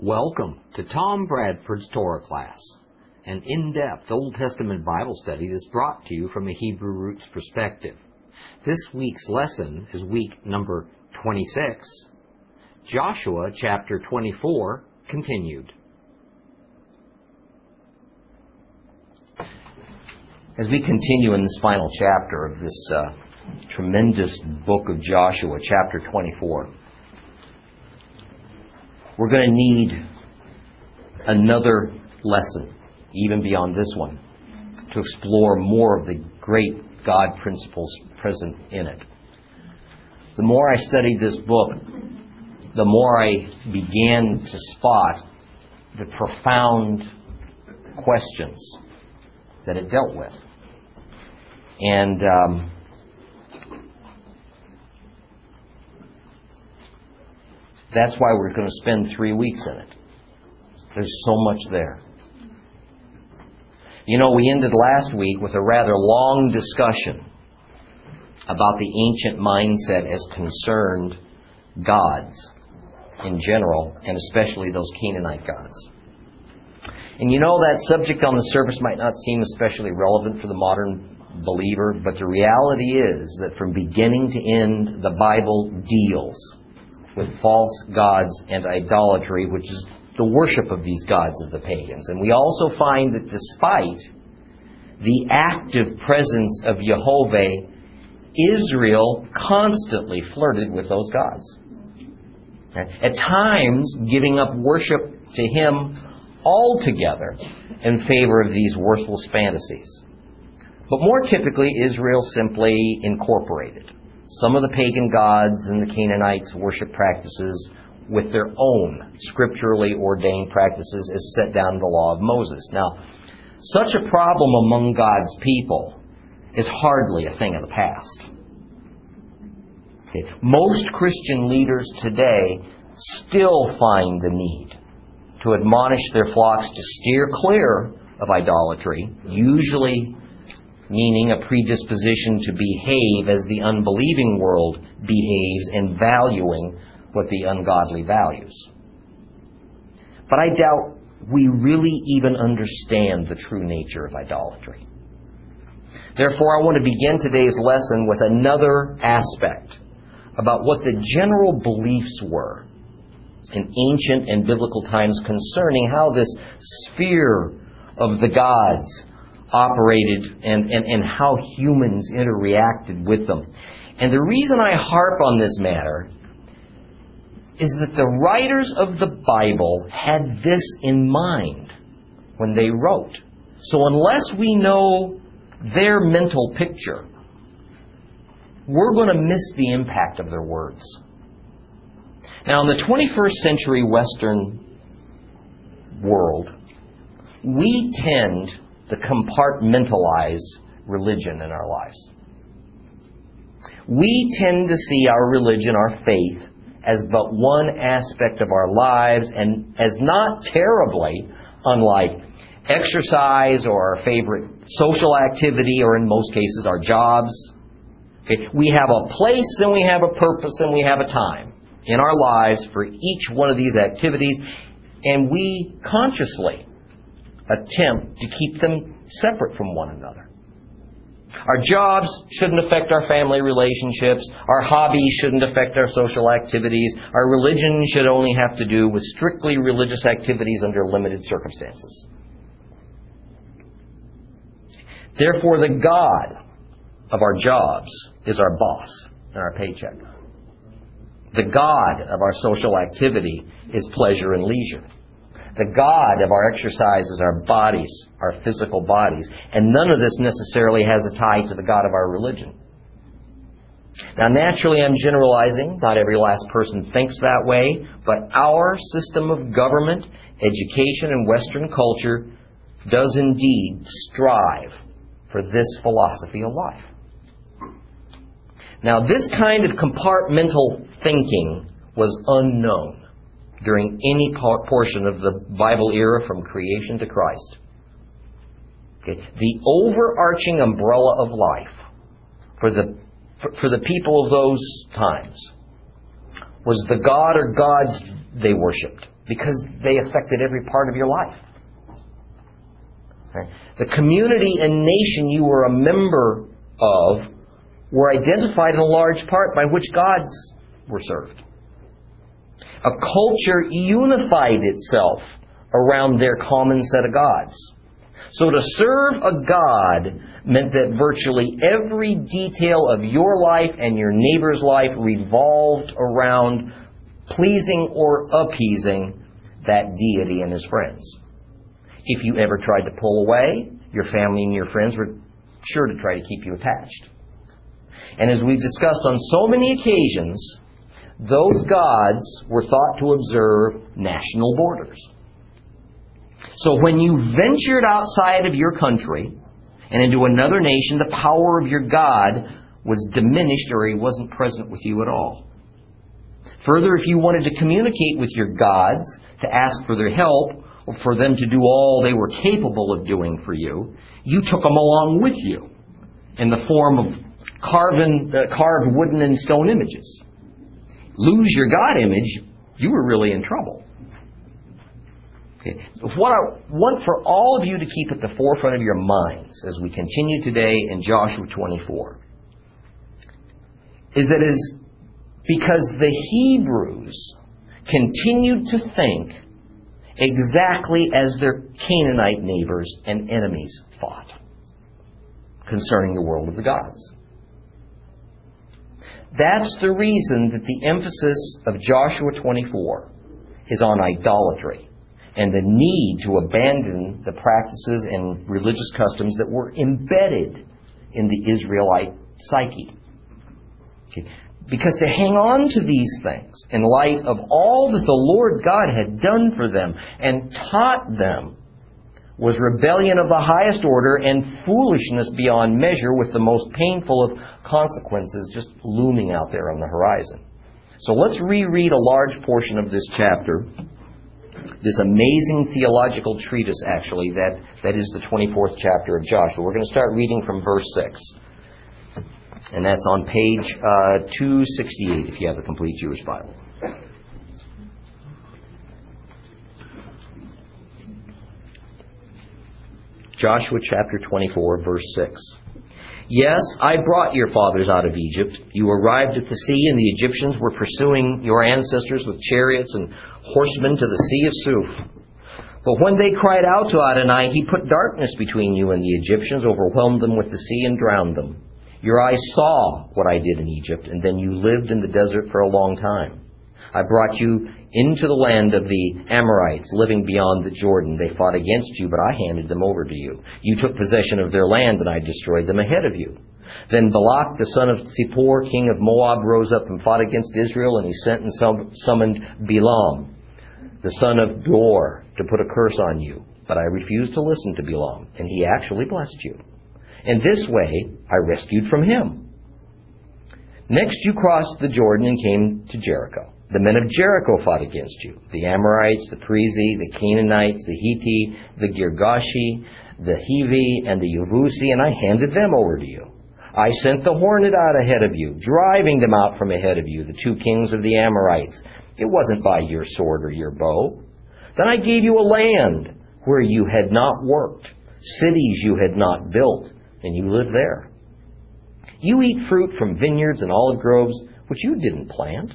Welcome to Tom Bradford's Torah class, an in-depth Old Testament Bible study that's brought to you from a Hebrew roots perspective. This week's lesson is week number 26, Joshua chapter 24, continued. As we continue in this final chapter of this uh, tremendous book of Joshua, chapter 24, we're going to need another lesson, even beyond this one, to explore more of the great God principles present in it. The more I studied this book, the more I began to spot the profound questions that it dealt with. And um, That's why we're going to spend three weeks in it. There's so much there. You know, we ended last week with a rather long discussion about the ancient mindset as concerned gods in general, and especially those Canaanite gods. And you know, that subject on the surface might not seem especially relevant for the modern believer, but the reality is that from beginning to end, the Bible deals with false gods and idolatry, which is the worship of these gods of the pagans. And we also find that despite the active presence of Jehovah, Israel constantly flirted with those gods. At times, giving up worship to him altogether in favor of these worthless fantasies. But more typically, Israel simply incorporated some of the pagan gods and the Canaanites' worship practices with their own scripturally ordained practices as set down in the law of Moses. Now, such a problem among God's people is hardly a thing of the past. Okay. Most Christian leaders today still find the need to admonish their flocks to steer clear of idolatry, usually meaning a predisposition to behave as the unbelieving world behaves and valuing what the ungodly values. But I doubt we really even understand the true nature of idolatry. Therefore, I want to begin today's lesson with another aspect about what the general beliefs were in ancient and biblical times concerning how this sphere of the gods operated and, and, and how humans interacted with them. And the reason I harp on this matter is that the writers of the Bible had this in mind when they wrote. So unless we know their mental picture, we're going to miss the impact of their words. Now, in the 21st century Western world, we tend to compartmentalize religion in our lives. We tend to see our religion, our faith, as but one aspect of our lives and as not terribly unlike exercise or our favorite social activity or in most cases our jobs. Okay? We have a place and we have a purpose and we have a time in our lives for each one of these activities and we consciously attempt to keep them separate from one another. Our jobs shouldn't affect our family relationships. Our hobbies shouldn't affect our social activities. Our religion should only have to do with strictly religious activities under limited circumstances. Therefore, the God of our jobs is our boss and our paycheck. The God of our social activity is pleasure and leisure. The God of our exercise is our bodies, our physical bodies. And none of this necessarily has a tie to the God of our religion. Now, naturally, I'm generalizing. Not every last person thinks that way. But our system of government, education, and Western culture does indeed strive for this philosophy of life. Now, this kind of compartmental thinking was unknown during any portion of the Bible era from creation to Christ. Okay. The overarching umbrella of life for the, for the people of those times was the God or gods they worshipped. because they affected every part of your life. The community and nation you were a member of were identified in a large part by which gods were served. A culture unified itself around their common set of gods. So to serve a God meant that virtually every detail of your life and your neighbor's life revolved around pleasing or appeasing that deity and his friends. If you ever tried to pull away, your family and your friends were sure to try to keep you attached. And as we've discussed on so many occasions, those gods were thought to observe national borders. So when you ventured outside of your country and into another nation, the power of your God was diminished or he wasn't present with you at all. Further, if you wanted to communicate with your gods, to ask for their help, or for them to do all they were capable of doing for you, you took them along with you in the form of carven, uh, carved wooden and stone images. Lose your God image, you were really in trouble. Okay. What I want for all of you to keep at the forefront of your minds as we continue today in Joshua 24 is that is because the Hebrews continued to think exactly as their Canaanite neighbors and enemies thought concerning the world of the gods. That's the reason that the emphasis of Joshua 24 is on idolatry and the need to abandon the practices and religious customs that were embedded in the Israelite psyche. Okay. Because to hang on to these things in light of all that the Lord God had done for them and taught them was rebellion of the highest order and foolishness beyond measure with the most painful of consequences just looming out there on the horizon. So let's reread a large portion of this chapter, this amazing theological treatise, actually, that, that is the 24th chapter of Joshua. We're going to start reading from verse 6. And that's on page uh, 268 if you have the complete Jewish Bible. Joshua chapter 24, verse 6. Yes, I brought your fathers out of Egypt. You arrived at the sea, and the Egyptians were pursuing your ancestors with chariots and horsemen to the sea of Suf. But when they cried out to Adonai, he put darkness between you and the Egyptians, overwhelmed them with the sea, and drowned them. Your eyes saw what I did in Egypt, and then you lived in the desert for a long time. I brought you into the land of the Amorites, living beyond the Jordan. They fought against you, but I handed them over to you. You took possession of their land, and I destroyed them ahead of you. Then Balak, the son of Zippor, king of Moab, rose up and fought against Israel, and he sent and summoned Balaam, the son of Beor, to put a curse on you. But I refused to listen to Balaam, and he actually blessed you. In this way, I rescued from him. Next, you crossed the Jordan and came to Jericho. The men of Jericho fought against you the Amorites, the Perizi, the Canaanites, the Hitti, the Girgashi, the Hivi, and the Yevusi, and I handed them over to you. I sent the hornet out ahead of you, driving them out from ahead of you, the two kings of the Amorites. It wasn't by your sword or your bow. Then I gave you a land where you had not worked, cities you had not built, and you lived there. You eat fruit from vineyards and olive groves, which you didn't plant.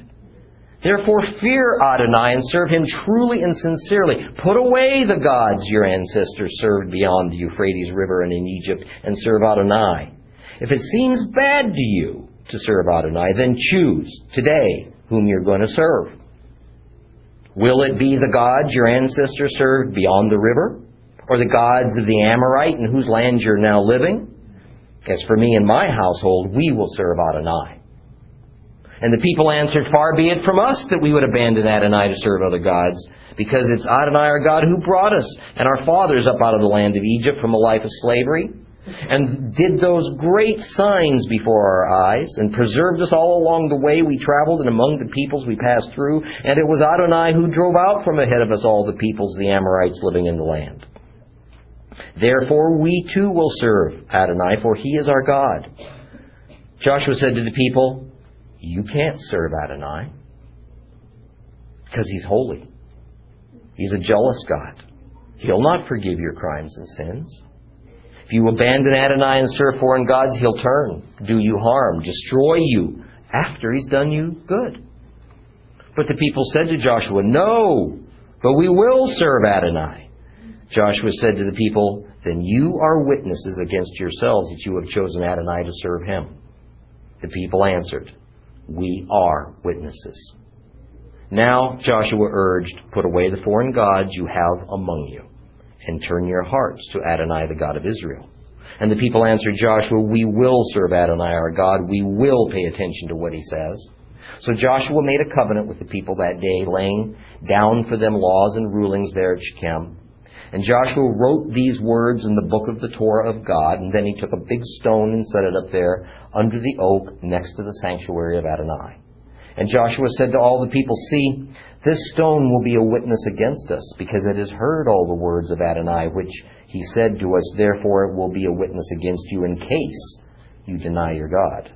Therefore, fear Adonai and serve him truly and sincerely. Put away the gods your ancestors served beyond the Euphrates River and in Egypt, and serve Adonai. If it seems bad to you to serve Adonai, then choose today whom you're going to serve. Will it be the gods your ancestors served beyond the river? Or the gods of the Amorite in whose land you're now living? As for me and my household, we will serve Adonai. And the people answered, Far be it from us that we would abandon Adonai to serve other gods, because it's Adonai our God who brought us and our fathers up out of the land of Egypt from a life of slavery, and did those great signs before our eyes, and preserved us all along the way we traveled and among the peoples we passed through, and it was Adonai who drove out from ahead of us all the peoples, the Amorites living in the land. Therefore we too will serve Adonai, for he is our God. Joshua said to the people, You can't serve Adonai because he's holy. He's a jealous God. He'll not forgive your crimes and sins. If you abandon Adonai and serve foreign gods, he'll turn, do you harm, destroy you after he's done you good. But the people said to Joshua, No, but we will serve Adonai. Joshua said to the people, Then you are witnesses against yourselves that you have chosen Adonai to serve him. The people answered, We are witnesses. Now Joshua urged, Put away the foreign gods you have among you, and turn your hearts to Adonai, the God of Israel. And the people answered Joshua, We will serve Adonai our God. We will pay attention to what he says. So Joshua made a covenant with the people that day, laying down for them laws and rulings there at Shechem. And Joshua wrote these words in the book of the Torah of God, and then he took a big stone and set it up there under the oak next to the sanctuary of Adonai. And Joshua said to all the people, See, this stone will be a witness against us, because it has heard all the words of Adonai, which he said to us, Therefore it will be a witness against you in case you deny your God.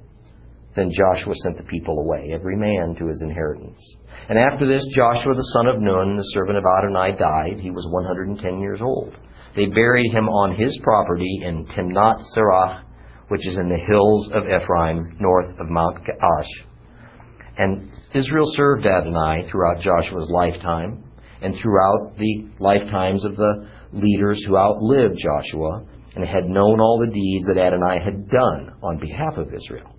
Then Joshua sent the people away, every man to his inheritance. And after this, Joshua the son of Nun, the servant of Adonai, died. He was 110 years old. They buried him on his property in Timnath Serach, which is in the hills of Ephraim, north of Mount Gaash. And Israel served Adonai throughout Joshua's lifetime and throughout the lifetimes of the leaders who outlived Joshua and had known all the deeds that Adonai had done on behalf of Israel.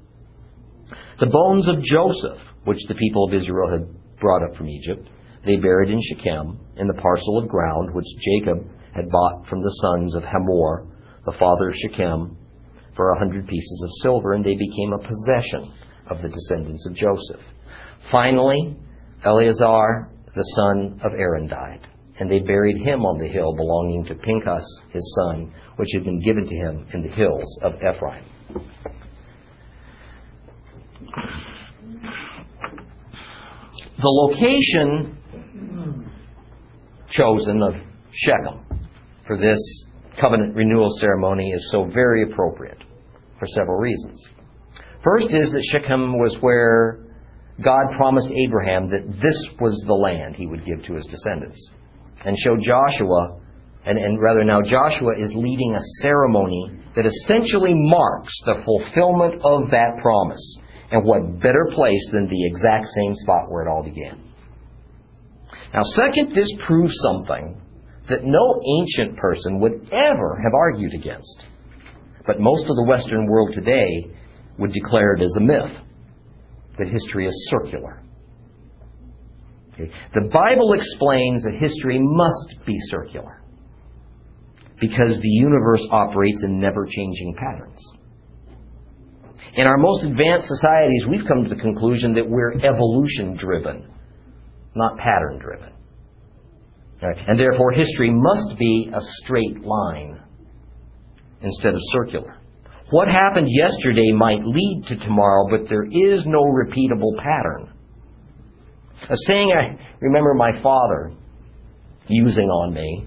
The bones of Joseph, which the people of Israel had brought up from Egypt, they buried in Shechem in the parcel of ground which Jacob had bought from the sons of Hamor, the father of Shechem, for a hundred pieces of silver, and they became a possession of the descendants of Joseph. Finally, Eleazar, the son of Aaron, died, and they buried him on the hill belonging to Pinchas, his son, which had been given to him in the hills of Ephraim. The location chosen of Shechem for this covenant renewal ceremony is so very appropriate for several reasons. First is that Shechem was where God promised Abraham that this was the land he would give to his descendants. And showed Joshua, and, and rather now Joshua is leading a ceremony that essentially marks the fulfillment of that promise. And what better place than the exact same spot where it all began? Now, second, this proves something that no ancient person would ever have argued against. But most of the Western world today would declare it as a myth that history is circular. Okay? The Bible explains that history must be circular because the universe operates in never changing patterns. In our most advanced societies, we've come to the conclusion that we're evolution driven, not pattern driven. Right? And therefore, history must be a straight line instead of circular. What happened yesterday might lead to tomorrow, but there is no repeatable pattern. A saying I remember my father using on me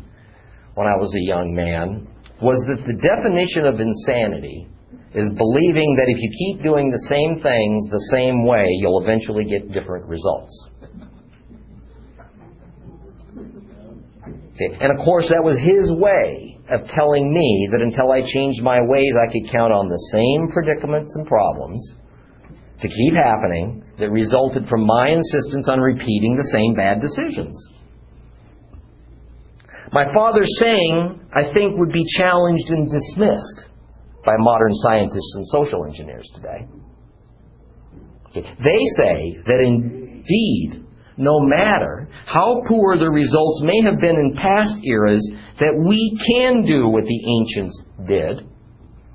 when I was a young man was that the definition of insanity is believing that if you keep doing the same things the same way, you'll eventually get different results. And of course, that was his way of telling me that until I changed my ways, I could count on the same predicaments and problems to keep happening that resulted from my insistence on repeating the same bad decisions. My father's saying, I think, would be challenged and dismissed by modern scientists and social engineers today. They say that indeed no matter how poor the results may have been in past eras, that we can do what the ancients did,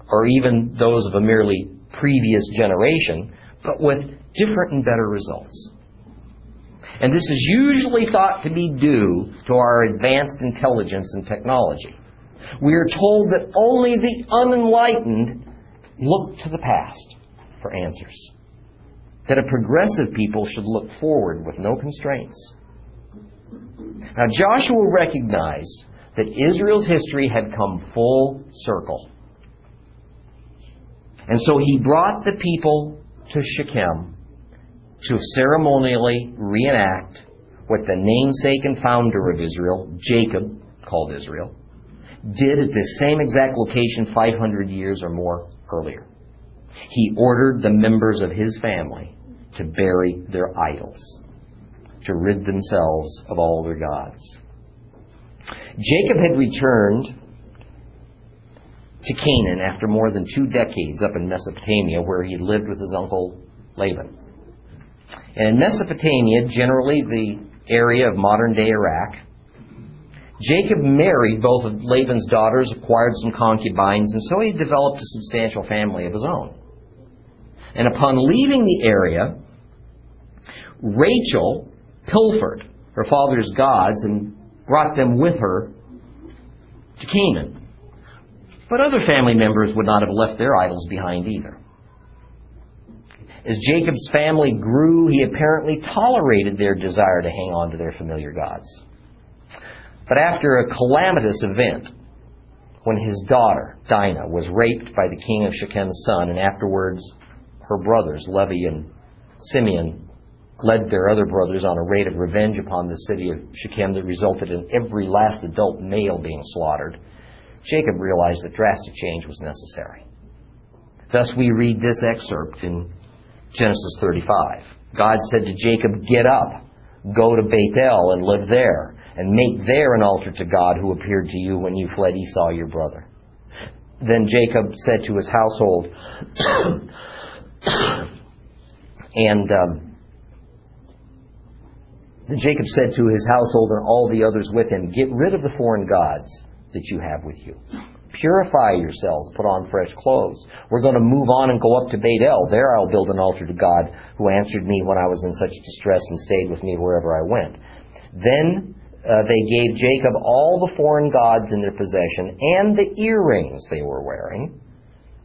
or even those of a merely previous generation, but with different and better results. And this is usually thought to be due to our advanced intelligence and technology. We are told that only the unenlightened look to the past for answers that a progressive people should look forward with no constraints. Now, Joshua recognized that Israel's history had come full circle. And so he brought the people to Shechem to ceremonially reenact what the namesake and founder of Israel, Jacob, called Israel, did at the same exact location 500 years or more earlier. He ordered the members of his family to bury their idols, to rid themselves of all their gods. Jacob had returned to Canaan after more than two decades up in Mesopotamia, where he lived with his uncle Laban. And in Mesopotamia, generally the area of modern day Iraq, Jacob married both of Laban's daughters, acquired some concubines, and so he developed a substantial family of his own. And upon leaving the area, Rachel pilfered her father's gods and brought them with her to Canaan. But other family members would not have left their idols behind either. As Jacob's family grew, he apparently tolerated their desire to hang on to their familiar gods. But after a calamitous event, when his daughter, Dinah, was raped by the king of Shechem's son, and afterwards her brothers, Levi and Simeon, led their other brothers on a raid of revenge upon the city of Shechem that resulted in every last adult male being slaughtered, Jacob realized that drastic change was necessary. Thus, we read this excerpt in Genesis 35. God said to Jacob, Get up, go to Bethel and live there, and make there an altar to God who appeared to you when you fled Esau your brother. Then Jacob said to his household, and um, Jacob said to his household and all the others with him, Get rid of the foreign gods that you have with you. Purify yourselves, put on fresh clothes. We're going to move on and go up to Beit El. There I'll build an altar to God who answered me when I was in such distress and stayed with me wherever I went. Then uh, they gave Jacob all the foreign gods in their possession and the earrings they were wearing,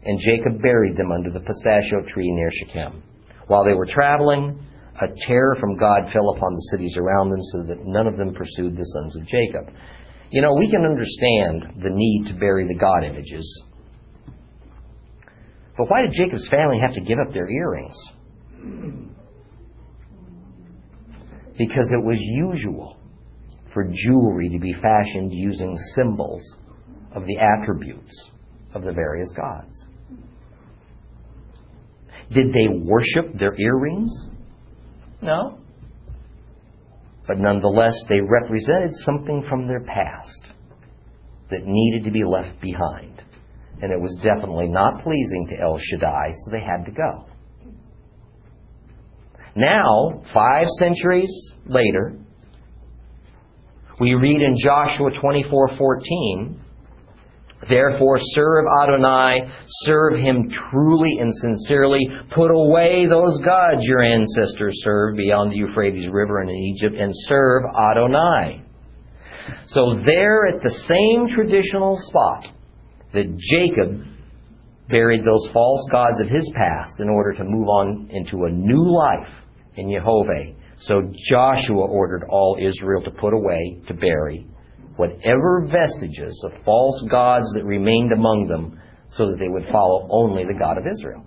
and Jacob buried them under the pistachio tree near Shechem. While they were traveling, a terror from God fell upon the cities around them so that none of them pursued the sons of Jacob. You know, we can understand the need to bury the God images. But why did Jacob's family have to give up their earrings? Because it was usual for jewelry to be fashioned using symbols of the attributes of the various gods. Did they worship their earrings? No. But nonetheless, they represented something from their past that needed to be left behind. And it was definitely not pleasing to El Shaddai, so they had to go. Now, five centuries later, we read in Joshua 24:14 Therefore, serve Adonai, serve him truly and sincerely. Put away those gods your ancestors served beyond the Euphrates River and in Egypt, and serve Adonai. So, there at the same traditional spot that Jacob buried those false gods of his past in order to move on into a new life in Jehovah, so Joshua ordered all Israel to put away, to bury, whatever vestiges of false gods that remained among them, so that they would follow only the God of Israel.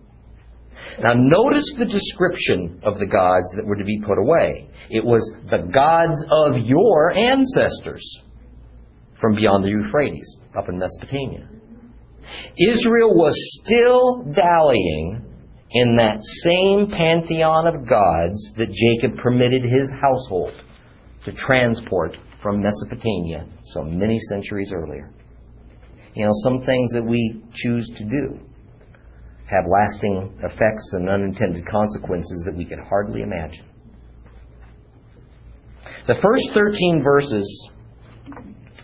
Now, notice the description of the gods that were to be put away. It was the gods of your ancestors from beyond the Euphrates, up in Mesopotamia. Israel was still dallying in that same pantheon of gods that Jacob permitted his household to transport from Mesopotamia so many centuries earlier. You know, some things that we choose to do have lasting effects and unintended consequences that we can hardly imagine. The first 13 verses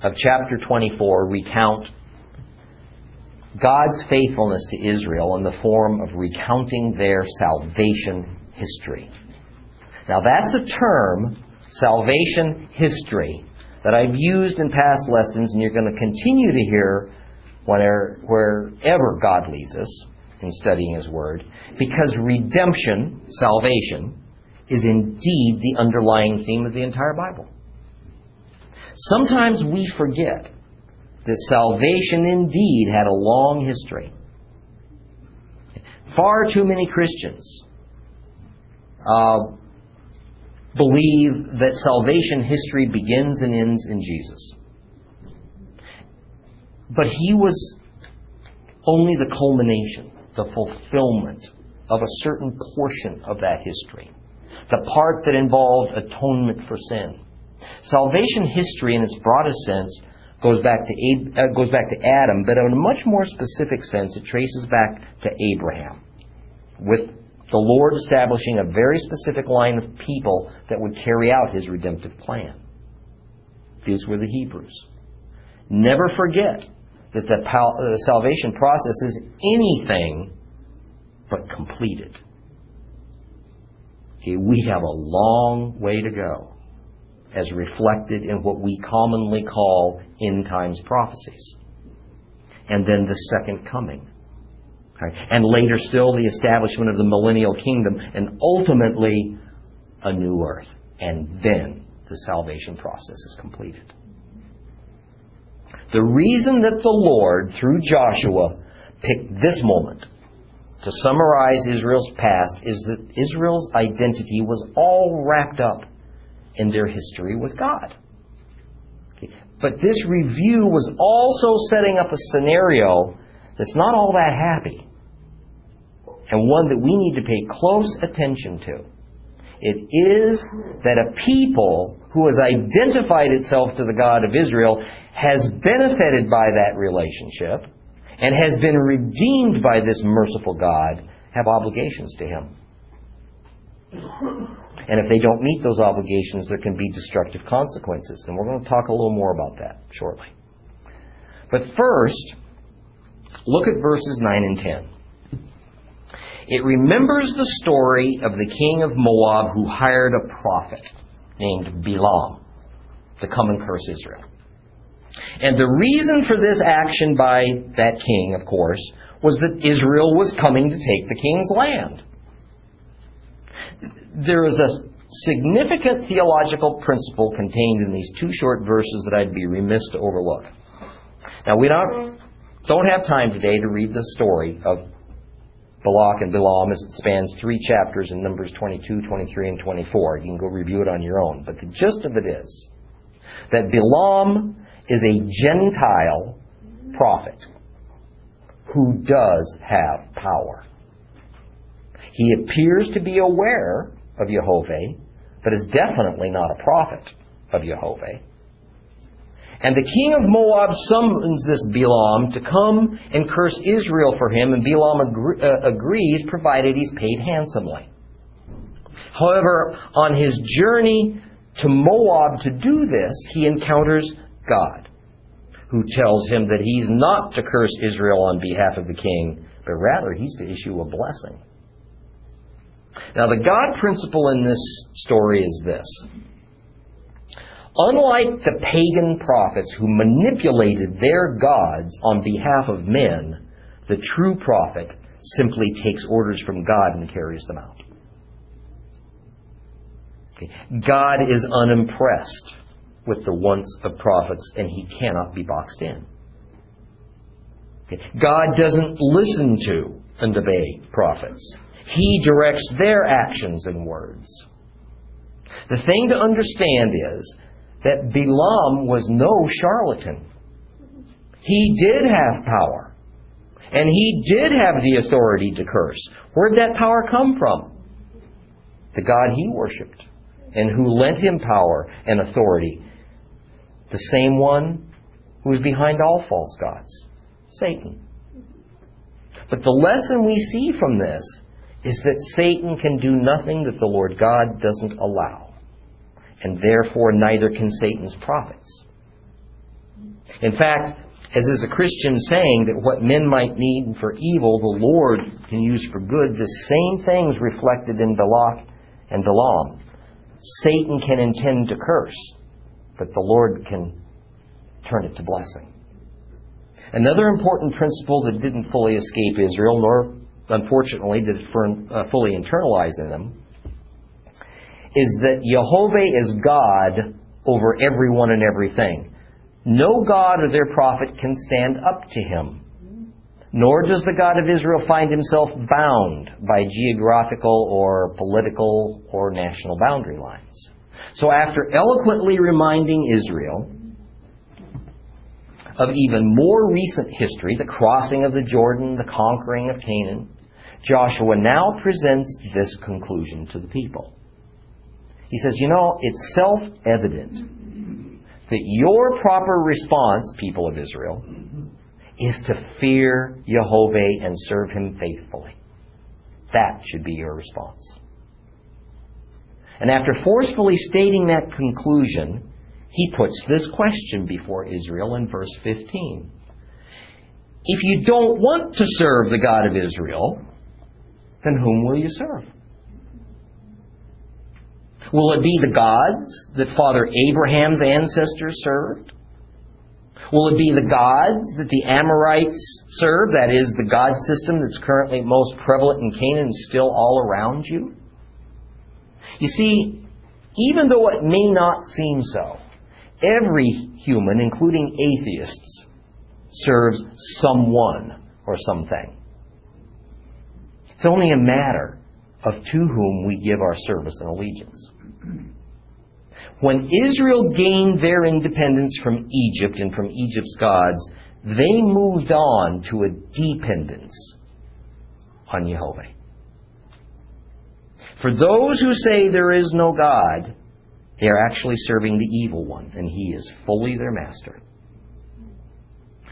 of chapter 24 recount God's faithfulness to Israel in the form of recounting their salvation history. Now, that's a term, salvation history, that I've used in past lessons, and you're going to continue to hear whenever, wherever God leads us in studying His Word, because redemption, salvation, is indeed the underlying theme of the entire Bible. Sometimes we forget that salvation indeed had a long history. Far too many Christians uh, believe that salvation history begins and ends in Jesus. But he was only the culmination, the fulfillment of a certain portion of that history. The part that involved atonement for sin. Salvation history, in its broadest sense, goes back to uh, goes back to Adam, but in a much more specific sense, it traces back to Abraham, with the Lord establishing a very specific line of people that would carry out His redemptive plan. These were the Hebrews. Never forget that the, the salvation process is anything but completed. Okay, we have a long way to go as reflected in what we commonly call end times prophecies. And then the second coming. Right? And later still the establishment of the millennial kingdom and ultimately a new earth. And then the salvation process is completed. The reason that the Lord, through Joshua, picked this moment to summarize Israel's past is that Israel's identity was all wrapped up in their history with God. But this review was also setting up a scenario that's not all that happy, and one that we need to pay close attention to. It is that a people who has identified itself to the God of Israel has benefited by that relationship and has been redeemed by this merciful God have obligations to Him. And if they don't meet those obligations, there can be destructive consequences. And we're going to talk a little more about that shortly. But first, look at verses 9 and 10. It remembers the story of the king of Moab who hired a prophet named Balaam to come and curse Israel. And the reason for this action by that king, of course, was that Israel was coming to take the king's land. There is a significant theological principle contained in these two short verses that I'd be remiss to overlook. Now, we don't, don't have time today to read the story of Balak and Balaam as it spans three chapters in Numbers 22, 23, and 24. You can go review it on your own. But the gist of it is that Balaam is a Gentile prophet who does have power. He appears to be aware of Jehovah, but is definitely not a prophet of Jehovah. And the king of Moab summons this Balaam to come and curse Israel for him, and Balaam agree, uh, agrees, provided he's paid handsomely. However, on his journey to Moab to do this, he encounters God, who tells him that he's not to curse Israel on behalf of the king, but rather he's to issue a blessing. Now, the God principle in this story is this. Unlike the pagan prophets who manipulated their gods on behalf of men, the true prophet simply takes orders from God and carries them out. Okay. God is unimpressed with the wants of prophets, and he cannot be boxed in. Okay. God doesn't listen to and obey prophets. He directs their actions and words. The thing to understand is that Balaam was no charlatan. He did have power. And he did have the authority to curse. Where'd that power come from? The God he worshiped and who lent him power and authority. The same one who is behind all false gods Satan. But the lesson we see from this is that Satan can do nothing that the Lord God doesn't allow. And therefore, neither can Satan's prophets. In fact, as is a Christian saying that what men might need for evil, the Lord can use for good, the same things reflected in Balak and Balaam. Satan can intend to curse, but the Lord can turn it to blessing. Another important principle that didn't fully escape Israel, nor unfortunately, that uh, fully internalize in them, is that Jehovah is God over everyone and everything. No God or their prophet can stand up to him. nor does the God of Israel find himself bound by geographical or political or national boundary lines. So after eloquently reminding Israel of even more recent history, the crossing of the Jordan, the conquering of Canaan, Joshua now presents this conclusion to the people. He says, You know, it's self evident that your proper response, people of Israel, is to fear Jehovah and serve him faithfully. That should be your response. And after forcefully stating that conclusion, he puts this question before Israel in verse 15. If you don't want to serve the God of Israel, then whom will you serve? Will it be the gods that Father Abraham's ancestors served? Will it be the gods that the Amorites serve? That is, the god system that's currently most prevalent in Canaan and still all around you? You see, even though it may not seem so, every human, including atheists, serves someone or something. It's only a matter of to whom we give our service and allegiance. When Israel gained their independence from Egypt and from Egypt's gods, they moved on to a dependence on Jehovah. For those who say there is no God, they are actually serving the evil one, and he is fully their master.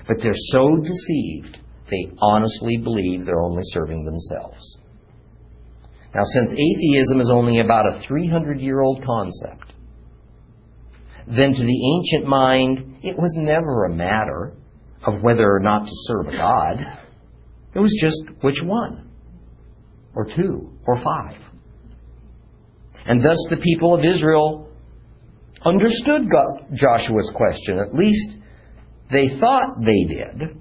But they're so deceived, they honestly believe they're only serving themselves. Now, since atheism is only about a 300 year old concept, then to the ancient mind, it was never a matter of whether or not to serve a God. It was just which one, or two, or five. And thus the people of Israel understood Joshua's question. At least they thought they did.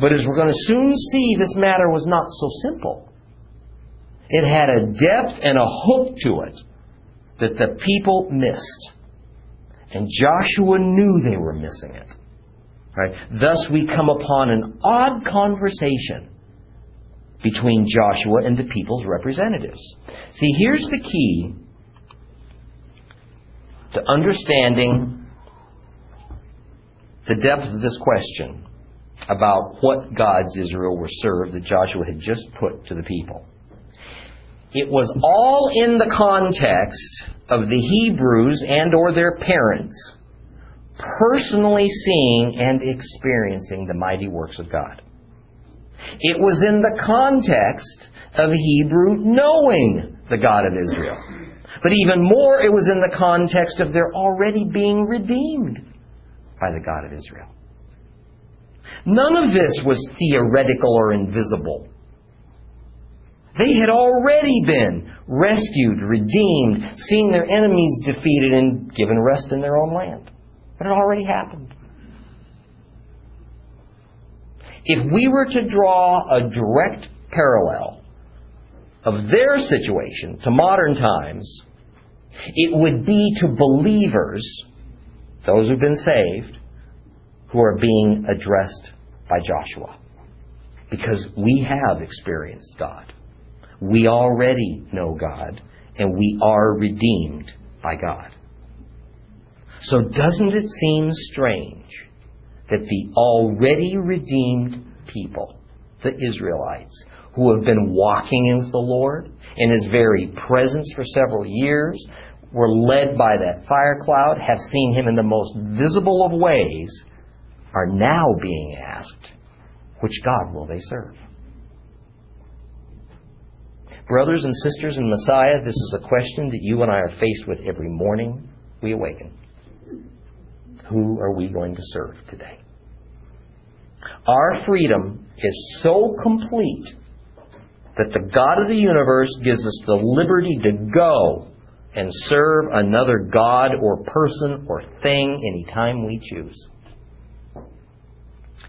But as we're going to soon see, this matter was not so simple. It had a depth and a hook to it that the people missed. And Joshua knew they were missing it. Right? Thus, we come upon an odd conversation between Joshua and the people's representatives. See, here's the key to understanding the depth of this question about what gods Israel were served that Joshua had just put to the people. It was all in the context of the Hebrews and or their parents personally seeing and experiencing the mighty works of God. It was in the context of Hebrew knowing the God of Israel. But even more, it was in the context of their already being redeemed by the God of Israel. None of this was theoretical or invisible. They had already been rescued, redeemed, seen their enemies defeated, and given rest in their own land. It had already happened. If we were to draw a direct parallel of their situation to modern times, it would be to believers, those who've been saved, who are being addressed by Joshua. Because we have experienced God. We already know God, and we are redeemed by God. So doesn't it seem strange that the already redeemed people, the Israelites, who have been walking with the Lord in His very presence for several years, were led by that fire cloud, have seen Him in the most visible of ways, are now being asked, which God will they serve? Brothers and sisters in Messiah, this is a question that you and I are faced with every morning we awaken. Who are we going to serve today? Our freedom is so complete that the God of the universe gives us the liberty to go and serve another God or person or thing anytime we choose.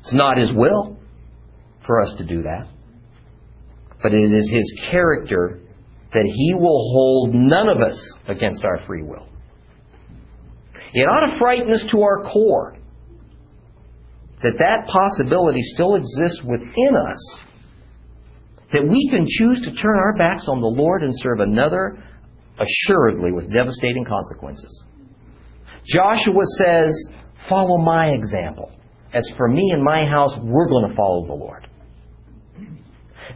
It's not His will for us to do that, but it is His character that He will hold none of us against our free will. It ought to frighten us to our core that that possibility still exists within us, that we can choose to turn our backs on the Lord and serve another, assuredly with devastating consequences. Joshua says, Follow my example. As for me and my house, we're going to follow the Lord.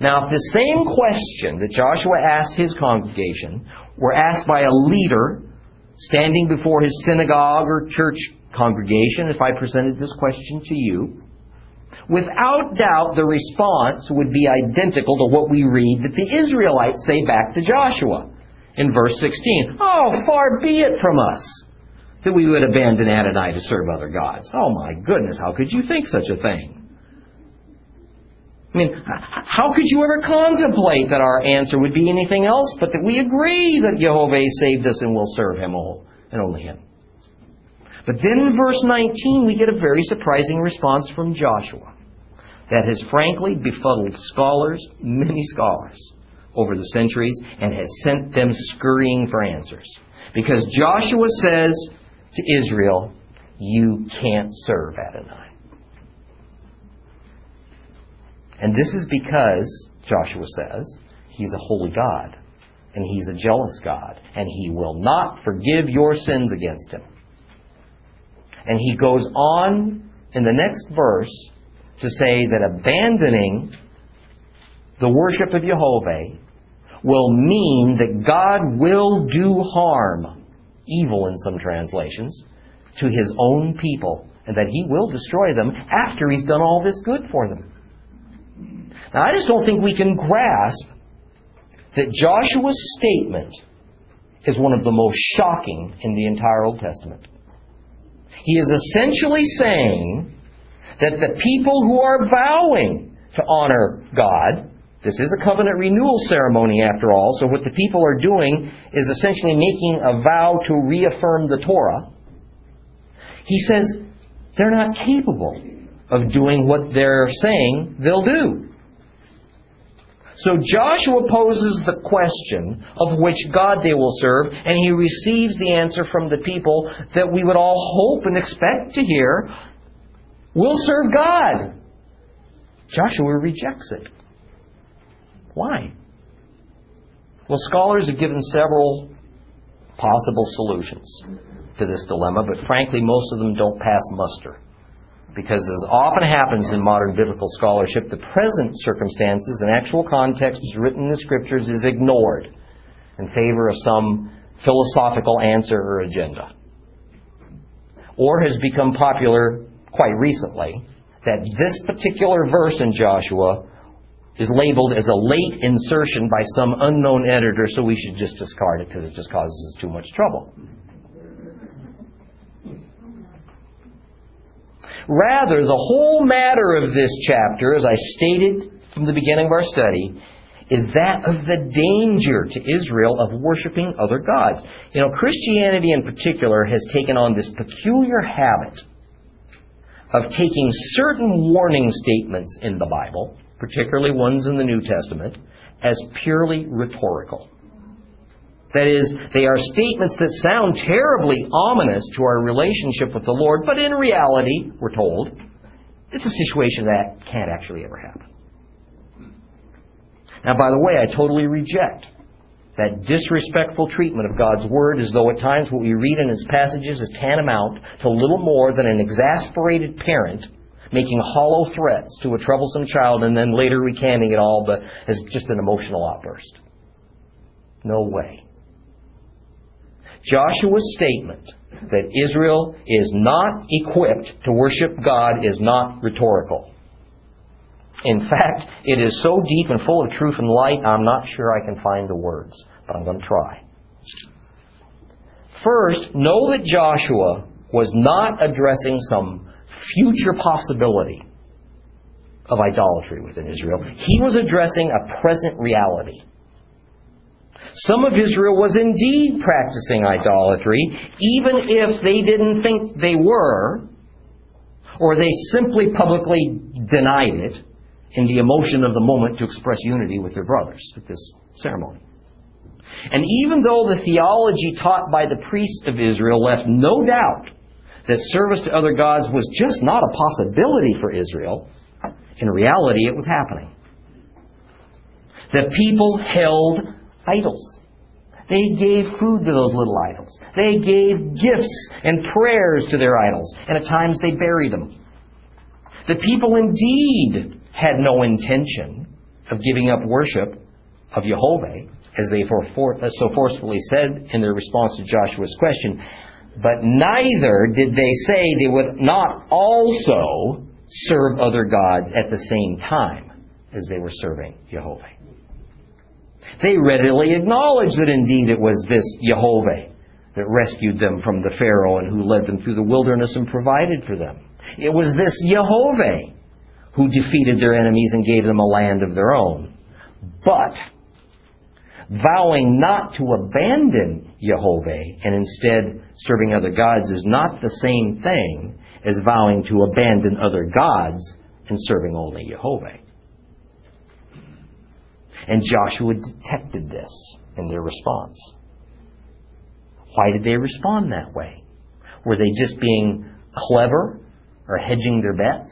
Now, if the same question that Joshua asked his congregation were asked by a leader standing before his synagogue or church congregation, if I presented this question to you, without doubt the response would be identical to what we read that the Israelites say back to Joshua in verse 16. Oh, far be it from us that we would abandon Adonai to serve other gods. Oh my goodness, how could you think such a thing? I mean, how could you ever contemplate that our answer would be anything else but that we agree that Jehovah saved us and will serve Him all and only Him? But then in verse 19, we get a very surprising response from Joshua that has frankly befuddled scholars, many scholars, over the centuries and has sent them scurrying for answers. Because Joshua says to Israel, You can't serve Adonai. And this is because, Joshua says, He's a holy God, and He's a jealous God, and He will not forgive your sins against Him. And he goes on in the next verse to say that abandoning the worship of Jehovah will mean that God will do harm, evil in some translations, to his own people, and that he will destroy them after he's done all this good for them. Now, I just don't think we can grasp that Joshua's statement is one of the most shocking in the entire Old Testament. He is essentially saying that the people who are vowing to honor God, this is a covenant renewal ceremony after all, so what the people are doing is essentially making a vow to reaffirm the Torah. He says they're not capable of doing what they're saying they'll do. So Joshua poses the question of which God they will serve, and he receives the answer from the people that we would all hope and expect to hear We'll serve God. Joshua rejects it. Why? Well, scholars have given several possible solutions to this dilemma, but frankly, most of them don't pass muster. Because as often happens in modern biblical scholarship, the present circumstances and actual context as written in the scriptures is ignored in favor of some philosophical answer or agenda. Or has become popular quite recently that this particular verse in Joshua is labeled as a late insertion by some unknown editor, so we should just discard it because it just causes us too much trouble. Rather, the whole matter of this chapter, as I stated from the beginning of our study, is that of the danger to Israel of worshiping other gods. You know, Christianity in particular has taken on this peculiar habit of taking certain warning statements in the Bible, particularly ones in the New Testament, as purely rhetorical. That is, they are statements that sound terribly ominous to our relationship with the Lord, but in reality, we're told, it's a situation that can't actually ever happen. Now, by the way, I totally reject that disrespectful treatment of God's Word as though at times what we read in its passages is tantamount to little more than an exasperated parent making hollow threats to a troublesome child and then later recanting it all but as just an emotional outburst. No way. Joshua's statement that Israel is not equipped to worship God is not rhetorical. In fact, it is so deep and full of truth and light, I'm not sure I can find the words, but I'm going to try. First, know that Joshua was not addressing some future possibility of idolatry within Israel. He was addressing a present reality. Some of Israel was indeed practicing idolatry, even if they didn't think they were, or they simply publicly denied it in the emotion of the moment to express unity with their brothers at this ceremony. And even though the theology taught by the priests of Israel left no doubt that service to other gods was just not a possibility for Israel. In reality, it was happening. The people held idols. They gave food to those little idols. They gave gifts and prayers to their idols, and at times they buried them. The people indeed had no intention of giving up worship of Jehovah, as they so forcefully said in their response to Joshua's question, but neither did they say they would not also serve other gods at the same time as they were serving Jehovah. They readily acknowledged that indeed it was this Jehovah that rescued them from the Pharaoh and who led them through the wilderness and provided for them. It was this Jehovah who defeated their enemies and gave them a land of their own. But vowing not to abandon Jehovah and instead serving other gods is not the same thing as vowing to abandon other gods and serving only Jehovah. And Joshua detected this in their response. Why did they respond that way? Were they just being clever or hedging their bets?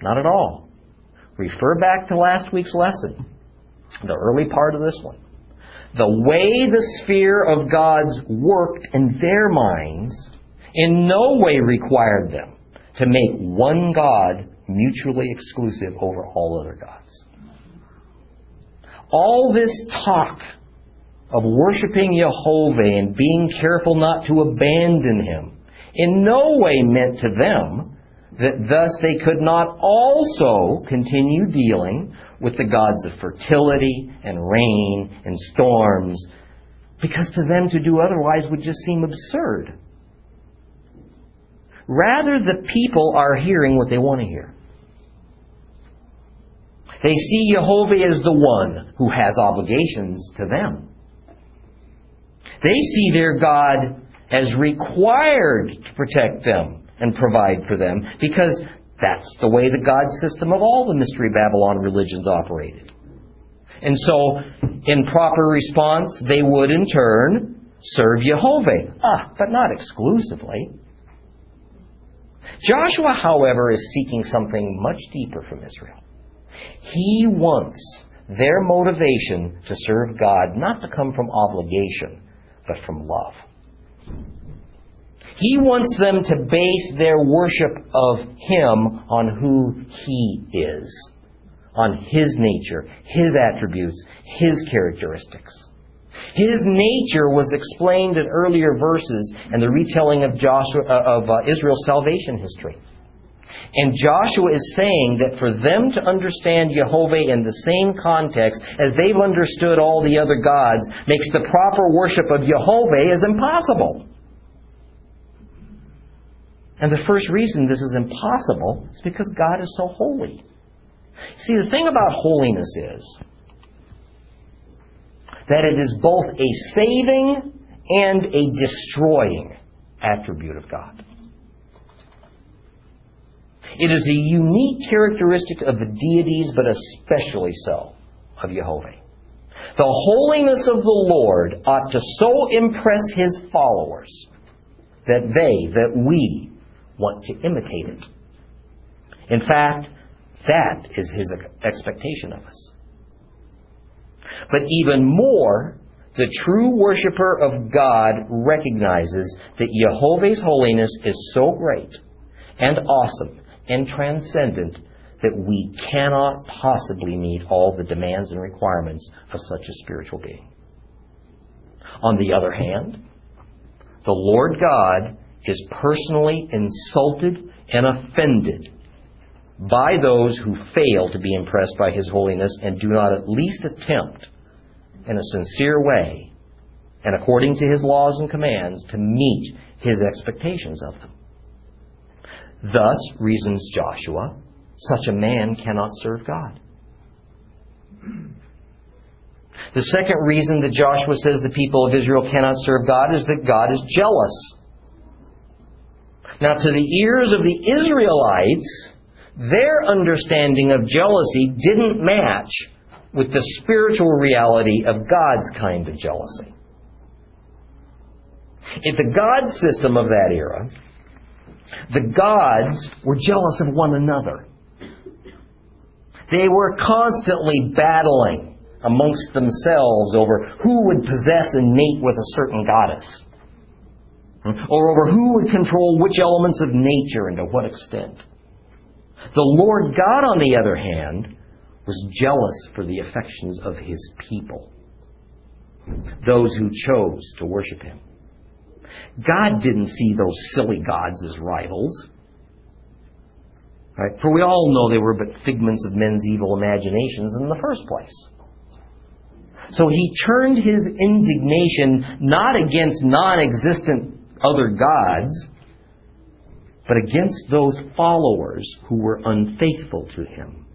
Not at all. Refer back to last week's lesson, the early part of this one. The way the sphere of gods worked in their minds in no way required them to make one God mutually exclusive over all other gods. All this talk of worshiping Jehovah and being careful not to abandon him in no way meant to them that thus they could not also continue dealing with the gods of fertility and rain and storms, because to them to do otherwise would just seem absurd. Rather, the people are hearing what they want to hear. They see Jehovah as the one who has obligations to them. They see their God as required to protect them and provide for them because that's the way the God system of all the Mystery Babylon religions operated. And so, in proper response, they would in turn serve Jehovah. Ah, but not exclusively. Joshua, however, is seeking something much deeper from Israel. He wants their motivation to serve God not to come from obligation, but from love. He wants them to base their worship of Him on who He is, on His nature, His attributes, His characteristics. His nature was explained in earlier verses and the retelling of, Joshua, uh, of uh, Israel's salvation history. And Joshua is saying that for them to understand Jehovah in the same context as they've understood all the other gods makes the proper worship of Jehovah impossible. And the first reason this is impossible is because God is so holy. See, the thing about holiness is that it is both a saving and a destroying attribute of God. It is a unique characteristic of the deities, but especially so of Jehovah. The holiness of the Lord ought to so impress his followers that they, that we, want to imitate it. In fact, that is his expectation of us. But even more, the true worshiper of God recognizes that Jehovah's holiness is so great and awesome and transcendent that we cannot possibly meet all the demands and requirements of such a spiritual being. On the other hand, the Lord God is personally insulted and offended by those who fail to be impressed by His holiness and do not at least attempt, in a sincere way, and according to His laws and commands, to meet His expectations of them. Thus, reasons Joshua, such a man cannot serve God. The second reason that Joshua says the people of Israel cannot serve God is that God is jealous. Now, to the ears of the Israelites, their understanding of jealousy didn't match with the spiritual reality of God's kind of jealousy. In the God system of that era, the gods were jealous of one another. They were constantly battling amongst themselves over who would possess and mate with a certain goddess, or over who would control which elements of nature and to what extent. The Lord God, on the other hand, was jealous for the affections of his people, those who chose to worship him. God didn't see those silly gods as rivals. Right? For we all know they were but figments of men's evil imaginations in the first place. So he turned his indignation not against non existent other gods, but against those followers who were unfaithful to him.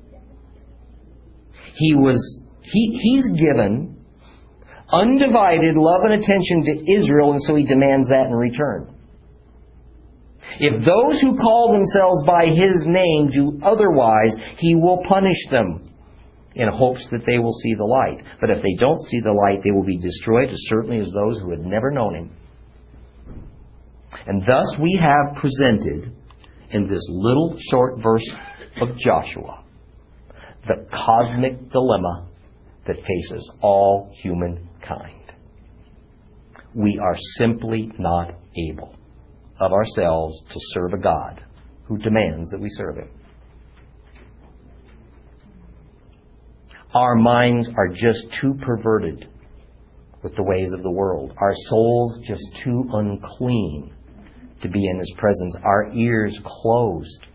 He was, he, he's given undivided love and attention to Israel, and so he demands that in return. If those who call themselves by his name do otherwise, he will punish them in hopes that they will see the light. But if they don't see the light, they will be destroyed as certainly as those who had never known him. And thus we have presented in this little short verse of Joshua the cosmic dilemma that faces all humankind. We are simply not able of ourselves to serve a God who demands that we serve him. Our minds are just too perverted with the ways of the world. Our souls just too unclean to be in His presence. Our ears closed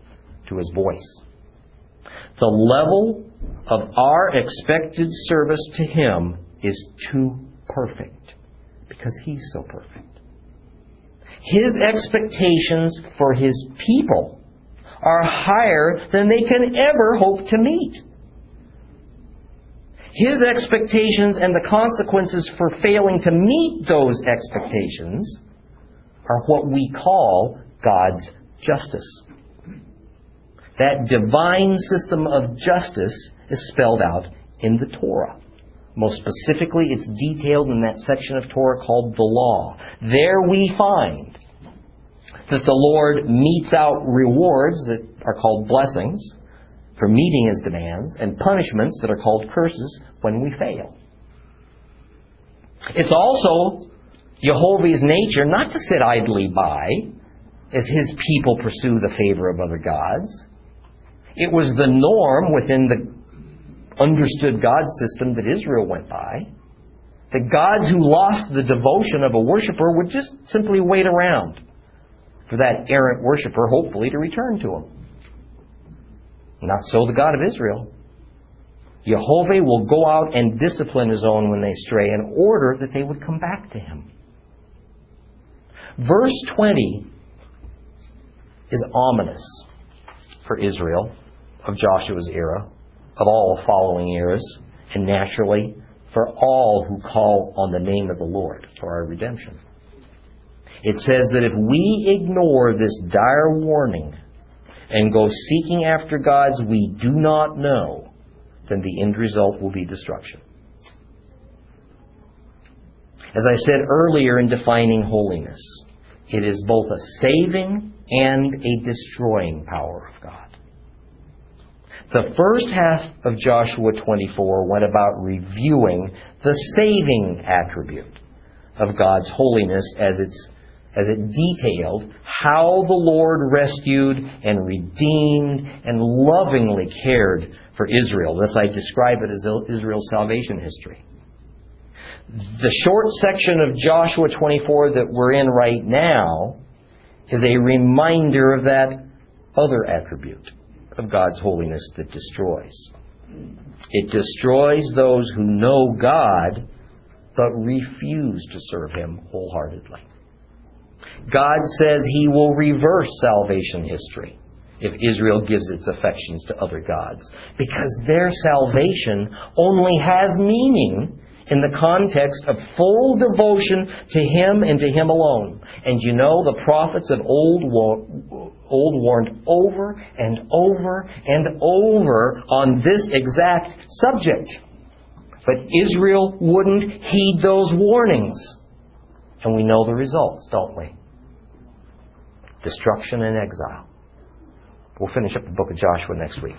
to His voice. The level of our expected service to Him is too perfect because He's so perfect. His expectations for His people are higher than they can ever hope to meet. His expectations and the consequences for failing to meet those expectations are what we call God's justice. That divine system of justice is spelled out in the Torah. Most specifically, it's detailed in that section of Torah called the Law. There we find that the Lord metes out rewards that are called blessings for meeting his demands and punishments that are called curses when we fail. It's also Jehovah's nature not to sit idly by as his people pursue the favor of other gods. It was the norm within the understood God system that Israel went by. The gods who lost the devotion of a worshiper would just simply wait around for that errant worshiper, hopefully, to return to him. Not so the God of Israel. Jehovah will go out and discipline his own when they stray in order that they would come back to him. Verse 20 is ominous for Israel of Joshua's era, of all following eras, and naturally for all who call on the name of the Lord for our redemption. It says that if we ignore this dire warning and go seeking after gods we do not know, then the end result will be destruction. As I said earlier in defining holiness, it is both a saving and a destroying power of God. The first half of Joshua 24 went about reviewing the saving attribute of God's holiness as as it detailed how the Lord rescued and redeemed and lovingly cared for Israel. Thus, I describe it as Israel's salvation history. The short section of Joshua 24 that we're in right now is a reminder of that other attribute of God's holiness that destroys. It destroys those who know God but refuse to serve Him wholeheartedly. God says He will reverse salvation history if Israel gives its affections to other gods because their salvation only has meaning in the context of full devotion to Him and to Him alone. And you know, the prophets of old, old warned over and over and over on this exact subject. But Israel wouldn't heed those warnings. And we know the results, don't we? Destruction and exile. We'll finish up the book of Joshua next week.